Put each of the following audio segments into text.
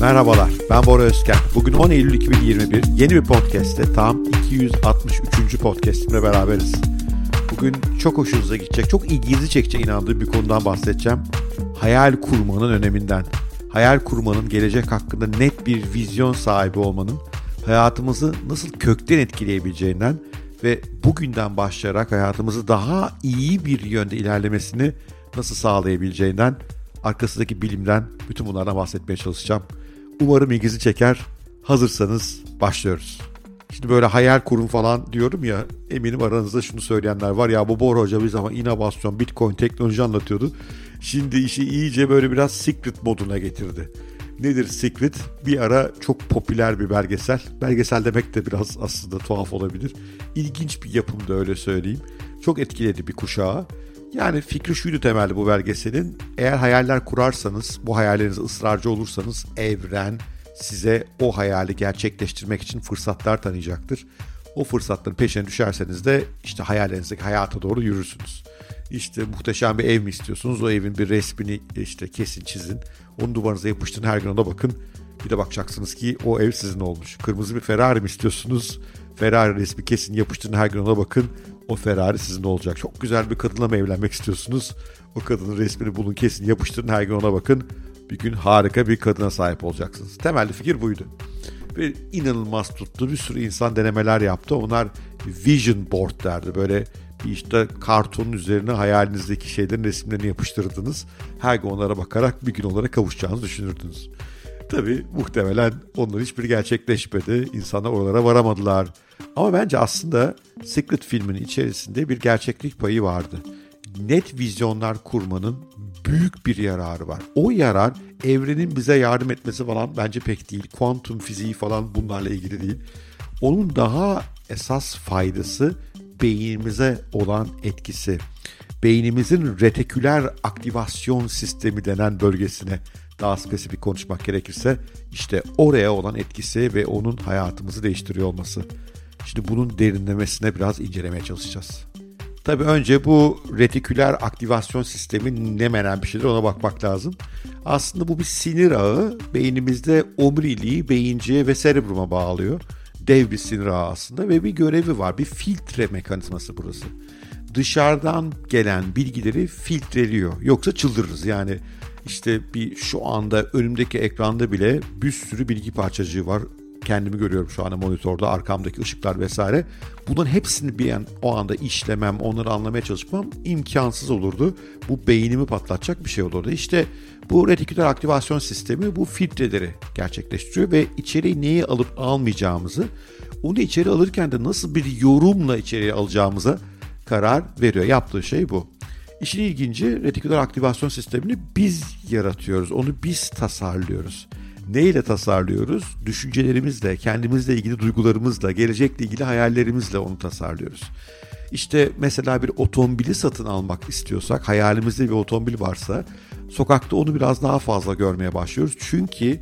Merhabalar, ben Bora Özken. Bugün 10 Eylül 2021 yeni bir podcast'te tam 263. podcast'imle beraberiz. Bugün çok hoşunuza gidecek, çok ilginizi çekecek inandığım bir konudan bahsedeceğim. Hayal kurmanın öneminden. Hayal kurmanın gelecek hakkında net bir vizyon sahibi olmanın hayatımızı nasıl kökten etkileyebileceğinden ve bugünden başlayarak hayatımızı daha iyi bir yönde ilerlemesini nasıl sağlayabileceğinden arkasındaki bilimden bütün bunlardan bahsetmeye çalışacağım. Umarım ilginizi çeker. Hazırsanız başlıyoruz. Şimdi böyle hayal kurun falan diyorum ya eminim aranızda şunu söyleyenler var ya bu Bora Hoca bir zaman inovasyon, bitcoin, teknoloji anlatıyordu. Şimdi işi iyice böyle biraz secret moduna getirdi. Nedir Secret? Bir ara çok popüler bir belgesel. Belgesel demek de biraz aslında tuhaf olabilir. İlginç bir yapımda öyle söyleyeyim. Çok etkiledi bir kuşağı. Yani fikri şuydu temelde bu belgeselin. Eğer hayaller kurarsanız, bu hayallerinize ısrarcı olursanız evren size o hayali gerçekleştirmek için fırsatlar tanıyacaktır. O fırsatların peşine düşerseniz de işte hayallerinizdeki hayata doğru yürürsünüz. İşte muhteşem bir ev mi istiyorsunuz? O evin bir resmini işte kesin çizin. Onu duvarınıza yapıştırın her gün ona bakın. Bir de bakacaksınız ki o ev sizin olmuş. Kırmızı bir Ferrari mi istiyorsunuz? Ferrari resmi kesin yapıştırın her gün ona bakın. O Ferrari sizin olacak. Çok güzel bir kadınla evlenmek istiyorsunuz? O kadının resmini bulun kesin yapıştırın her gün ona bakın. Bir gün harika bir kadına sahip olacaksınız. Temel fikir buydu. Ve inanılmaz tuttu. Bir sürü insan denemeler yaptı. Onlar vision board derdi. Böyle bir işte kartonun üzerine hayalinizdeki şeylerin resimlerini yapıştırdınız. Her gün onlara bakarak bir gün onlara kavuşacağınızı düşünürdünüz. Tabi muhtemelen onların hiçbiri gerçekleşmedi. İnsanlar oralara varamadılar. Ama bence aslında Secret filminin içerisinde bir gerçeklik payı vardı. Net vizyonlar kurmanın büyük bir yararı var. O yarar evrenin bize yardım etmesi falan bence pek değil. Kuantum fiziği falan bunlarla ilgili değil. Onun daha esas faydası beynimize olan etkisi. Beynimizin retiküler aktivasyon sistemi denen bölgesine daha spesifik konuşmak gerekirse işte oraya olan etkisi ve onun hayatımızı değiştiriyor olması. Şimdi bunun derinlemesine biraz incelemeye çalışacağız. Tabii önce bu retiküler aktivasyon sistemi ne menen bir şeydir ona bakmak lazım. Aslında bu bir sinir ağı beynimizde omuriliği beyinciye ve serebruma bağlıyor. Dev bir sinir ağı aslında ve bir görevi var. Bir filtre mekanizması burası. Dışarıdan gelen bilgileri filtreliyor. Yoksa çıldırırız. Yani işte bir şu anda önümdeki ekranda bile bir sürü bilgi parçacığı var kendimi görüyorum şu anda monitörde arkamdaki ışıklar vesaire. Bunların hepsini bir an, o anda işlemem, onları anlamaya çalışmam imkansız olurdu. Bu beynimi patlatacak bir şey olurdu. İşte bu retiküler aktivasyon sistemi bu filtreleri gerçekleştiriyor ve içeriği neyi alıp almayacağımızı, onu içeri alırken de nasıl bir yorumla içeriye alacağımıza karar veriyor. Yaptığı şey bu. İşin ilginci retiküler aktivasyon sistemini biz yaratıyoruz. Onu biz tasarlıyoruz. Neyle tasarlıyoruz? Düşüncelerimizle, kendimizle ilgili duygularımızla, gelecekle ilgili hayallerimizle onu tasarlıyoruz. İşte mesela bir otomobili satın almak istiyorsak, hayalimizde bir otomobil varsa sokakta onu biraz daha fazla görmeye başlıyoruz. Çünkü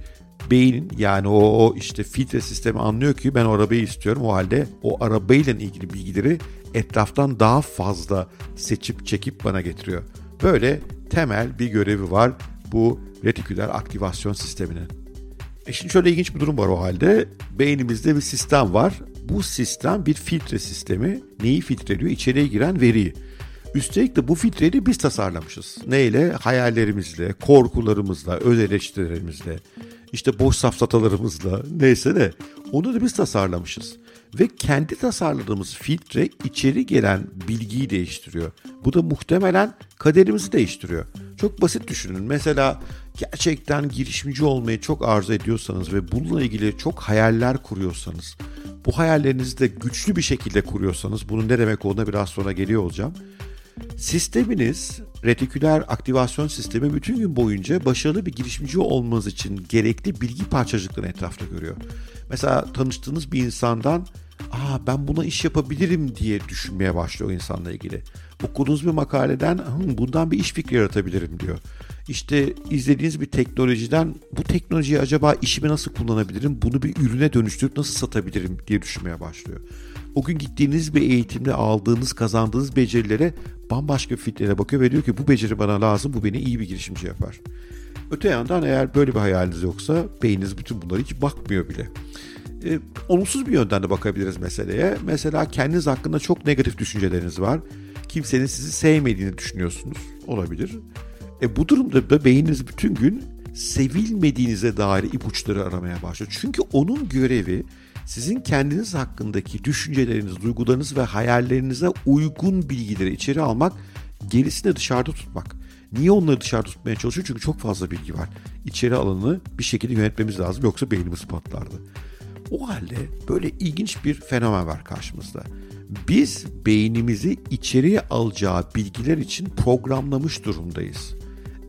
beynin yani o, o işte filtre sistemi anlıyor ki ben o arabayı istiyorum. O halde o arabayla ilgili bilgileri etraftan daha fazla seçip çekip bana getiriyor. Böyle temel bir görevi var bu retiküler aktivasyon sisteminin. E şimdi şöyle ilginç bir durum var o halde. Beynimizde bir sistem var. Bu sistem bir filtre sistemi. Neyi filtreliyor? İçeriye giren veriyi. Üstelik de bu filtreyi biz tasarlamışız. Neyle? Hayallerimizle, korkularımızla, öz eleştirilerimizle, işte boş safsatalarımızla neyse de onu da biz tasarlamışız. Ve kendi tasarladığımız filtre içeri gelen bilgiyi değiştiriyor. Bu da muhtemelen kaderimizi değiştiriyor. Çok basit düşünün. Mesela gerçekten girişimci olmayı çok arzu ediyorsanız ve bununla ilgili çok hayaller kuruyorsanız, bu hayallerinizi de güçlü bir şekilde kuruyorsanız, bunun ne demek olduğuna biraz sonra geliyor olacağım. Sisteminiz, retiküler aktivasyon sistemi bütün gün boyunca başarılı bir girişimci olmanız için gerekli bilgi parçacıklarını etrafta görüyor. Mesela tanıştığınız bir insandan aa ben buna iş yapabilirim diye düşünmeye başlıyor insanla ilgili. Okuduğunuz bir makaleden bundan bir iş fikri yaratabilirim diyor. İşte izlediğiniz bir teknolojiden bu teknolojiyi acaba işime nasıl kullanabilirim, bunu bir ürüne dönüştürüp nasıl satabilirim diye düşünmeye başlıyor. o gün gittiğiniz bir eğitimde aldığınız, kazandığınız becerilere bambaşka filtreye bakıyor ve diyor ki bu beceri bana lazım, bu beni iyi bir girişimci yapar. Öte yandan eğer böyle bir hayaliniz yoksa beyniniz bütün bunlara hiç bakmıyor bile. E, olumsuz bir yönden de bakabiliriz meseleye. Mesela kendiniz hakkında çok negatif düşünceleriniz var. Kimsenin sizi sevmediğini düşünüyorsunuz. Olabilir. E, bu durumda da beyniniz bütün gün sevilmediğinize dair ipuçları aramaya başlıyor. Çünkü onun görevi sizin kendiniz hakkındaki düşünceleriniz, duygularınız ve hayallerinize uygun bilgileri içeri almak, gerisini dışarıda tutmak. Niye onları dışarıda tutmaya çalışıyor? Çünkü çok fazla bilgi var. İçeri alanı bir şekilde yönetmemiz lazım yoksa beynimiz patlardı. O halde böyle ilginç bir fenomen var karşımızda. Biz beynimizi içeriye alacağı bilgiler için programlamış durumdayız.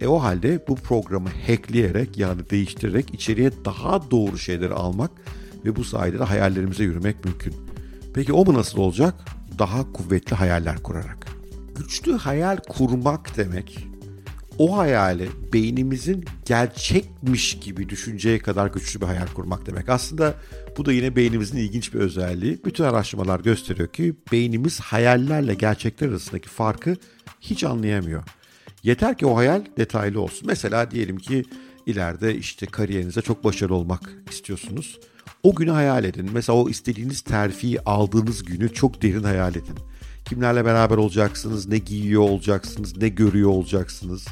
E o halde bu programı hackleyerek yani değiştirerek içeriye daha doğru şeyleri almak ve bu sayede de hayallerimize yürümek mümkün. Peki o mu nasıl olacak? Daha kuvvetli hayaller kurarak. Güçlü hayal kurmak demek o hayali beynimizin gerçekmiş gibi düşünceye kadar güçlü bir hayal kurmak demek. Aslında bu da yine beynimizin ilginç bir özelliği. Bütün araştırmalar gösteriyor ki beynimiz hayallerle gerçekler arasındaki farkı hiç anlayamıyor. Yeter ki o hayal detaylı olsun. Mesela diyelim ki ileride işte kariyerinizde çok başarılı olmak istiyorsunuz. O günü hayal edin. Mesela o istediğiniz terfiyi aldığınız günü çok derin hayal edin. Kimlerle beraber olacaksınız, ne giyiyor olacaksınız, ne görüyor olacaksınız.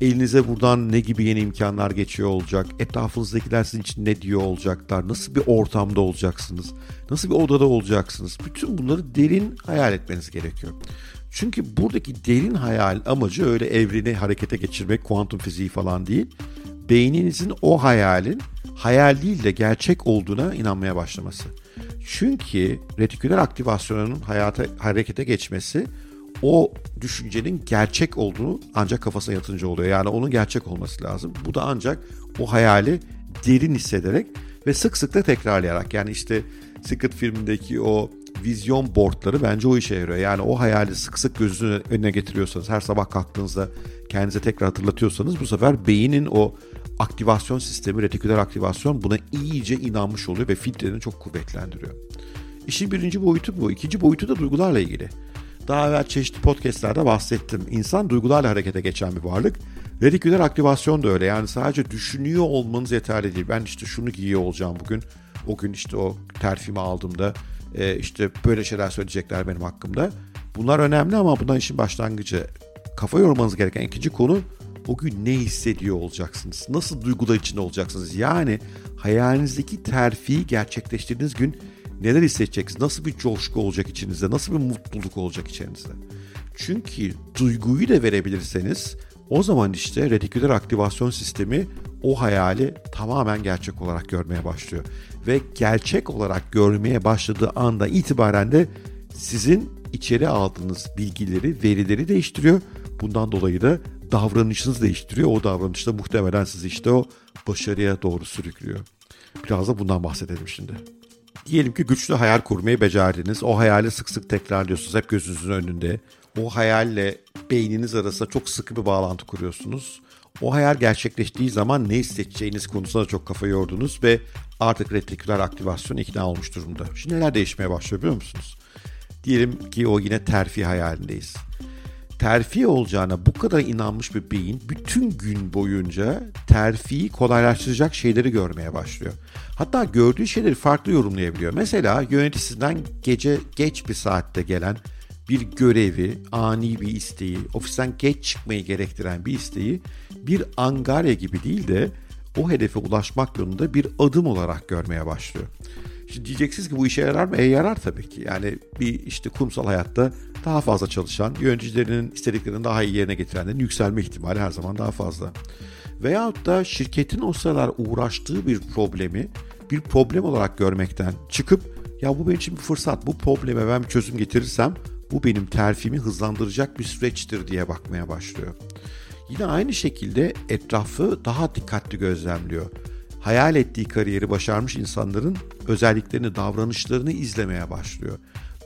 Elinize buradan ne gibi yeni imkanlar geçiyor olacak? Etrafınızdakiler sizin için ne diyor olacaklar? Nasıl bir ortamda olacaksınız? Nasıl bir odada olacaksınız? Bütün bunları derin hayal etmeniz gerekiyor. Çünkü buradaki derin hayal amacı öyle evreni harekete geçirmek, kuantum fiziği falan değil. Beyninizin o hayalin hayal değil de gerçek olduğuna inanmaya başlaması. Çünkü retiküler aktivasyonunun hayata harekete geçmesi o düşüncenin gerçek olduğunu ancak kafasına yatınca oluyor. Yani onun gerçek olması lazım. Bu da ancak o hayali derin hissederek ve sık sık da tekrarlayarak. Yani işte Secret filmindeki o vizyon boardları bence o işe yarıyor. Yani o hayali sık sık gözünün önüne getiriyorsanız, her sabah kalktığınızda kendinize tekrar hatırlatıyorsanız bu sefer beynin o aktivasyon sistemi, retiküler aktivasyon buna iyice inanmış oluyor ve filtreni çok kuvvetlendiriyor. İşin birinci boyutu bu. İkinci boyutu da duygularla ilgili. Daha evvel çeşitli podcastlerde bahsettim. İnsan duygularla harekete geçen bir varlık. Retiküler aktivasyon da öyle. Yani sadece düşünüyor olmanız yeterli değil. Ben işte şunu giyiyor olacağım bugün. O gün işte o terfimi aldığımda e, işte böyle şeyler söyleyecekler benim hakkımda. Bunlar önemli ama bundan işin başlangıcı. Kafa yormanız gereken ikinci konu o gün ne hissediyor olacaksınız? Nasıl duygular içinde olacaksınız? Yani hayalinizdeki terfiyi gerçekleştirdiğiniz gün neler hissedeceksiniz? Nasıl bir coşku olacak içinizde? Nasıl bir mutluluk olacak içinizde? Çünkü duyguyu da verebilirseniz o zaman işte retiküler aktivasyon sistemi o hayali tamamen gerçek olarak görmeye başlıyor. Ve gerçek olarak görmeye başladığı anda itibaren de sizin içeri aldığınız bilgileri, verileri değiştiriyor. Bundan dolayı da davranışınızı değiştiriyor. O davranış da muhtemelen sizi işte o başarıya doğru sürüklüyor. Biraz da bundan bahsedelim şimdi. Diyelim ki güçlü hayal kurmayı becerdiniz. O hayali sık sık tekrarlıyorsunuz hep gözünüzün önünde. O hayalle beyniniz arasında çok sıkı bir bağlantı kuruyorsunuz. O hayal gerçekleştiği zaman ne hissedeceğiniz konusunda çok kafa yordunuz ve artık retiküler aktivasyon ikna olmuş durumda. Şimdi neler değişmeye başlıyor biliyor musunuz? Diyelim ki o yine terfi hayalindeyiz terfi olacağına bu kadar inanmış bir beyin bütün gün boyunca terfiyi kolaylaştıracak şeyleri görmeye başlıyor. Hatta gördüğü şeyleri farklı yorumlayabiliyor. Mesela yöneticisinden gece geç bir saatte gelen bir görevi, ani bir isteği, ofisten geç çıkmayı gerektiren bir isteği bir angarya gibi değil de o hedefe ulaşmak yolunda bir adım olarak görmeye başlıyor. Diyeceksiniz ki bu işe yarar mı? E yarar tabii ki. Yani bir işte kurumsal hayatta daha fazla çalışan, yöneticilerinin istediklerini daha iyi yerine getirenlerin yükselme ihtimali her zaman daha fazla. Veyahut da şirketin o sıralar uğraştığı bir problemi bir problem olarak görmekten çıkıp ya bu benim için bir fırsat, bu probleme ben bir çözüm getirirsem bu benim terfimi hızlandıracak bir süreçtir diye bakmaya başlıyor. Yine aynı şekilde etrafı daha dikkatli gözlemliyor. Hayal ettiği kariyeri başarmış insanların özelliklerini, davranışlarını izlemeye başlıyor.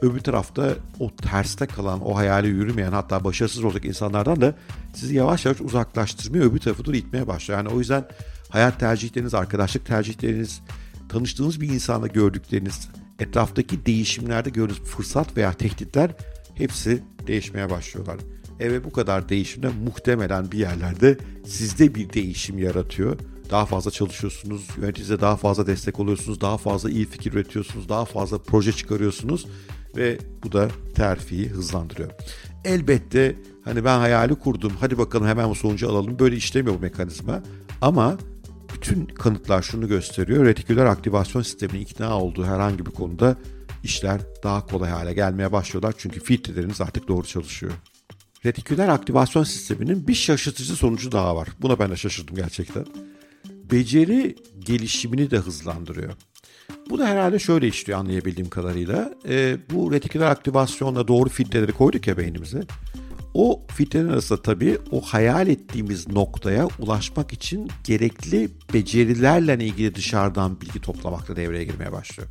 Öbür tarafta o terste kalan, o hayali yürümeyen hatta başarısız olacak insanlardan da sizi yavaş yavaş uzaklaştırmaya, öbür tarafı doğru itmeye başlıyor. Yani o yüzden hayat tercihleriniz, arkadaşlık tercihleriniz, tanıştığınız bir insanda gördükleriniz, etraftaki değişimlerde gördüğünüz fırsat veya tehditler hepsi değişmeye başlıyorlar. Evet bu kadar değişimde muhtemelen bir yerlerde sizde bir değişim yaratıyor. Daha fazla çalışıyorsunuz, yöneticinize daha fazla destek oluyorsunuz, daha fazla iyi fikir üretiyorsunuz, daha fazla proje çıkarıyorsunuz ve bu da terfiyi hızlandırıyor. Elbette hani ben hayali kurdum, hadi bakalım hemen bu sonucu alalım. Böyle işlemiyor bu mekanizma. Ama bütün kanıtlar şunu gösteriyor. Retiküler aktivasyon sisteminin ikna olduğu herhangi bir konuda işler daha kolay hale gelmeye başlıyorlar. Çünkü filtreleriniz artık doğru çalışıyor. Retiküler aktivasyon sisteminin bir şaşırtıcı sonucu daha var. Buna ben de şaşırdım gerçekten. Beceri gelişimini de hızlandırıyor. Bu da herhalde şöyle işliyor anlayabildiğim kadarıyla. E, bu retiküler aktivasyonla doğru filtreleri koyduk ya beynimize. O filtreler arasında tabii o hayal ettiğimiz noktaya ulaşmak için gerekli becerilerle ilgili dışarıdan bilgi toplamakta devreye girmeye başlıyor.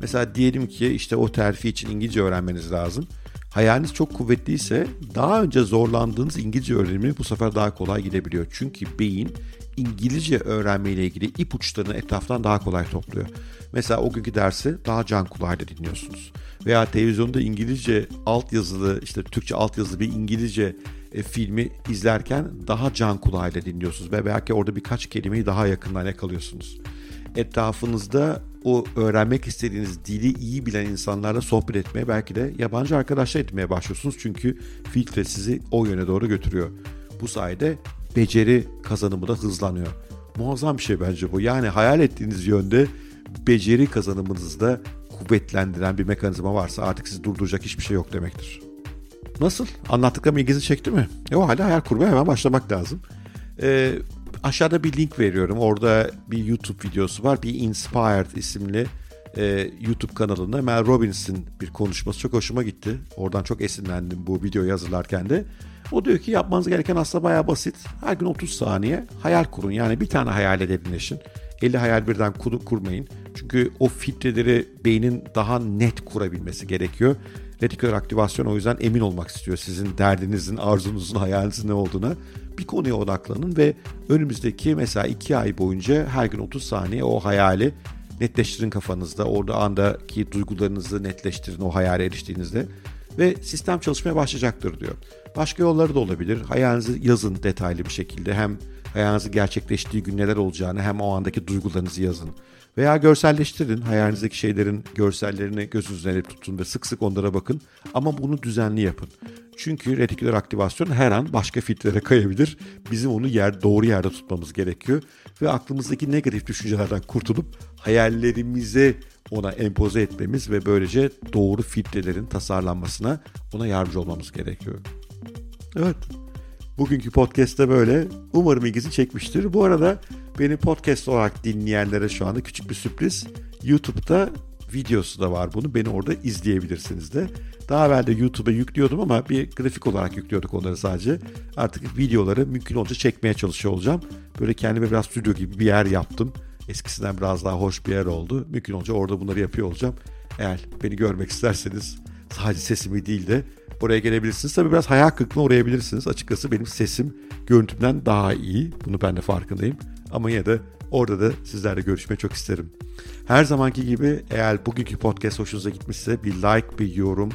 Mesela diyelim ki işte o terfi için İngilizce öğrenmeniz lazım. Hayaliniz çok kuvvetliyse daha önce zorlandığınız İngilizce öğrenimi bu sefer daha kolay gidebiliyor. Çünkü beyin İngilizce öğrenme ile ilgili ipuçlarını etraftan daha kolay topluyor. Mesela o günkü dersi daha can kulağıyla dinliyorsunuz. Veya televizyonda İngilizce alt yazılı işte Türkçe alt yazılı bir İngilizce e, filmi izlerken daha can kulağıyla dinliyorsunuz ve belki orada birkaç kelimeyi daha yakından yakalıyorsunuz. Etrafınızda o öğrenmek istediğiniz dili iyi bilen insanlarla sohbet etmeye belki de yabancı arkadaşlar etmeye başlıyorsunuz. Çünkü filtre sizi o yöne doğru götürüyor. Bu sayede beceri kazanımı da hızlanıyor. Muazzam bir şey bence bu. Yani hayal ettiğiniz yönde beceri kazanımınızda kuvvetlendiren bir mekanizma varsa artık sizi durduracak hiçbir şey yok demektir. Nasıl? Anlattıklarım ilginizi çekti mi? E o halde hayal kurmaya hemen başlamak lazım. Ee, aşağıda bir link veriyorum. Orada bir YouTube videosu var. Bir Inspired isimli e, YouTube kanalında Mel Robbins'in bir konuşması çok hoşuma gitti. Oradan çok esinlendim bu videoyu hazırlarken de. O diyor ki yapmanız gereken aslında bayağı basit. Her gün 30 saniye hayal kurun. Yani bir tane hayale derinleşin. 50 hayal birden kur, kurmayın. Çünkü o filtreleri beynin daha net kurabilmesi gerekiyor. Retiküler aktivasyon o yüzden emin olmak istiyor sizin derdinizin, arzunuzun, hayalinizin ne olduğuna. Bir konuya odaklanın ve önümüzdeki mesela 2 ay boyunca her gün 30 saniye o hayali netleştirin kafanızda. Orada andaki duygularınızı netleştirin o hayale eriştiğinizde ve sistem çalışmaya başlayacaktır diyor. Başka yolları da olabilir. Hayalinizi yazın detaylı bir şekilde. Hem hayalinizi gerçekleştiği gün neler olacağını hem o andaki duygularınızı yazın. Veya görselleştirin. Hayalinizdeki şeylerin görsellerini gözünüzün önünde tutun ve sık sık onlara bakın. Ama bunu düzenli yapın. Çünkü retiküler aktivasyon her an başka filtrelere kayabilir. Bizim onu yer doğru yerde tutmamız gerekiyor. Ve aklımızdaki negatif düşüncelerden kurtulup hayallerimize ona empoze etmemiz ve böylece doğru filtrelerin tasarlanmasına ona yardımcı olmamız gerekiyor. Evet. Bugünkü podcast'te böyle. Umarım ilginizi çekmiştir. Bu arada beni podcast olarak dinleyenlere şu anda küçük bir sürpriz. YouTube'da videosu da var bunu. Beni orada izleyebilirsiniz de. Daha evvel de YouTube'a yüklüyordum ama bir grafik olarak yüklüyorduk onları sadece. Artık videoları mümkün olunca çekmeye çalışıyor olacağım. Böyle kendime biraz stüdyo gibi bir yer yaptım. Eskisinden biraz daha hoş bir yer oldu. Mümkün olunca orada bunları yapıyor olacağım. Eğer beni görmek isterseniz sadece sesimi değil de oraya gelebilirsiniz. Tabii biraz hayal kırıklığına uğrayabilirsiniz. Açıkçası benim sesim görüntümden daha iyi. Bunu ben de farkındayım. Ama yine de orada da sizlerle görüşmeyi çok isterim. Her zamanki gibi eğer bugünkü podcast hoşunuza gitmişse bir like, bir yorum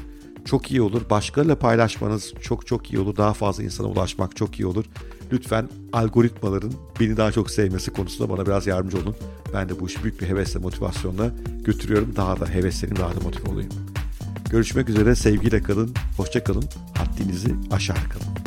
çok iyi olur. Başkalarıyla paylaşmanız çok çok iyi olur. Daha fazla insana ulaşmak çok iyi olur. Lütfen algoritmaların beni daha çok sevmesi konusunda bana biraz yardımcı olun. Ben de bu işi büyük bir hevesle, motivasyonla götürüyorum. Daha da hevesleneyim, daha da motive olayım. Görüşmek üzere, sevgiyle kalın, hoşça kalın, haddinizi aşar kalın.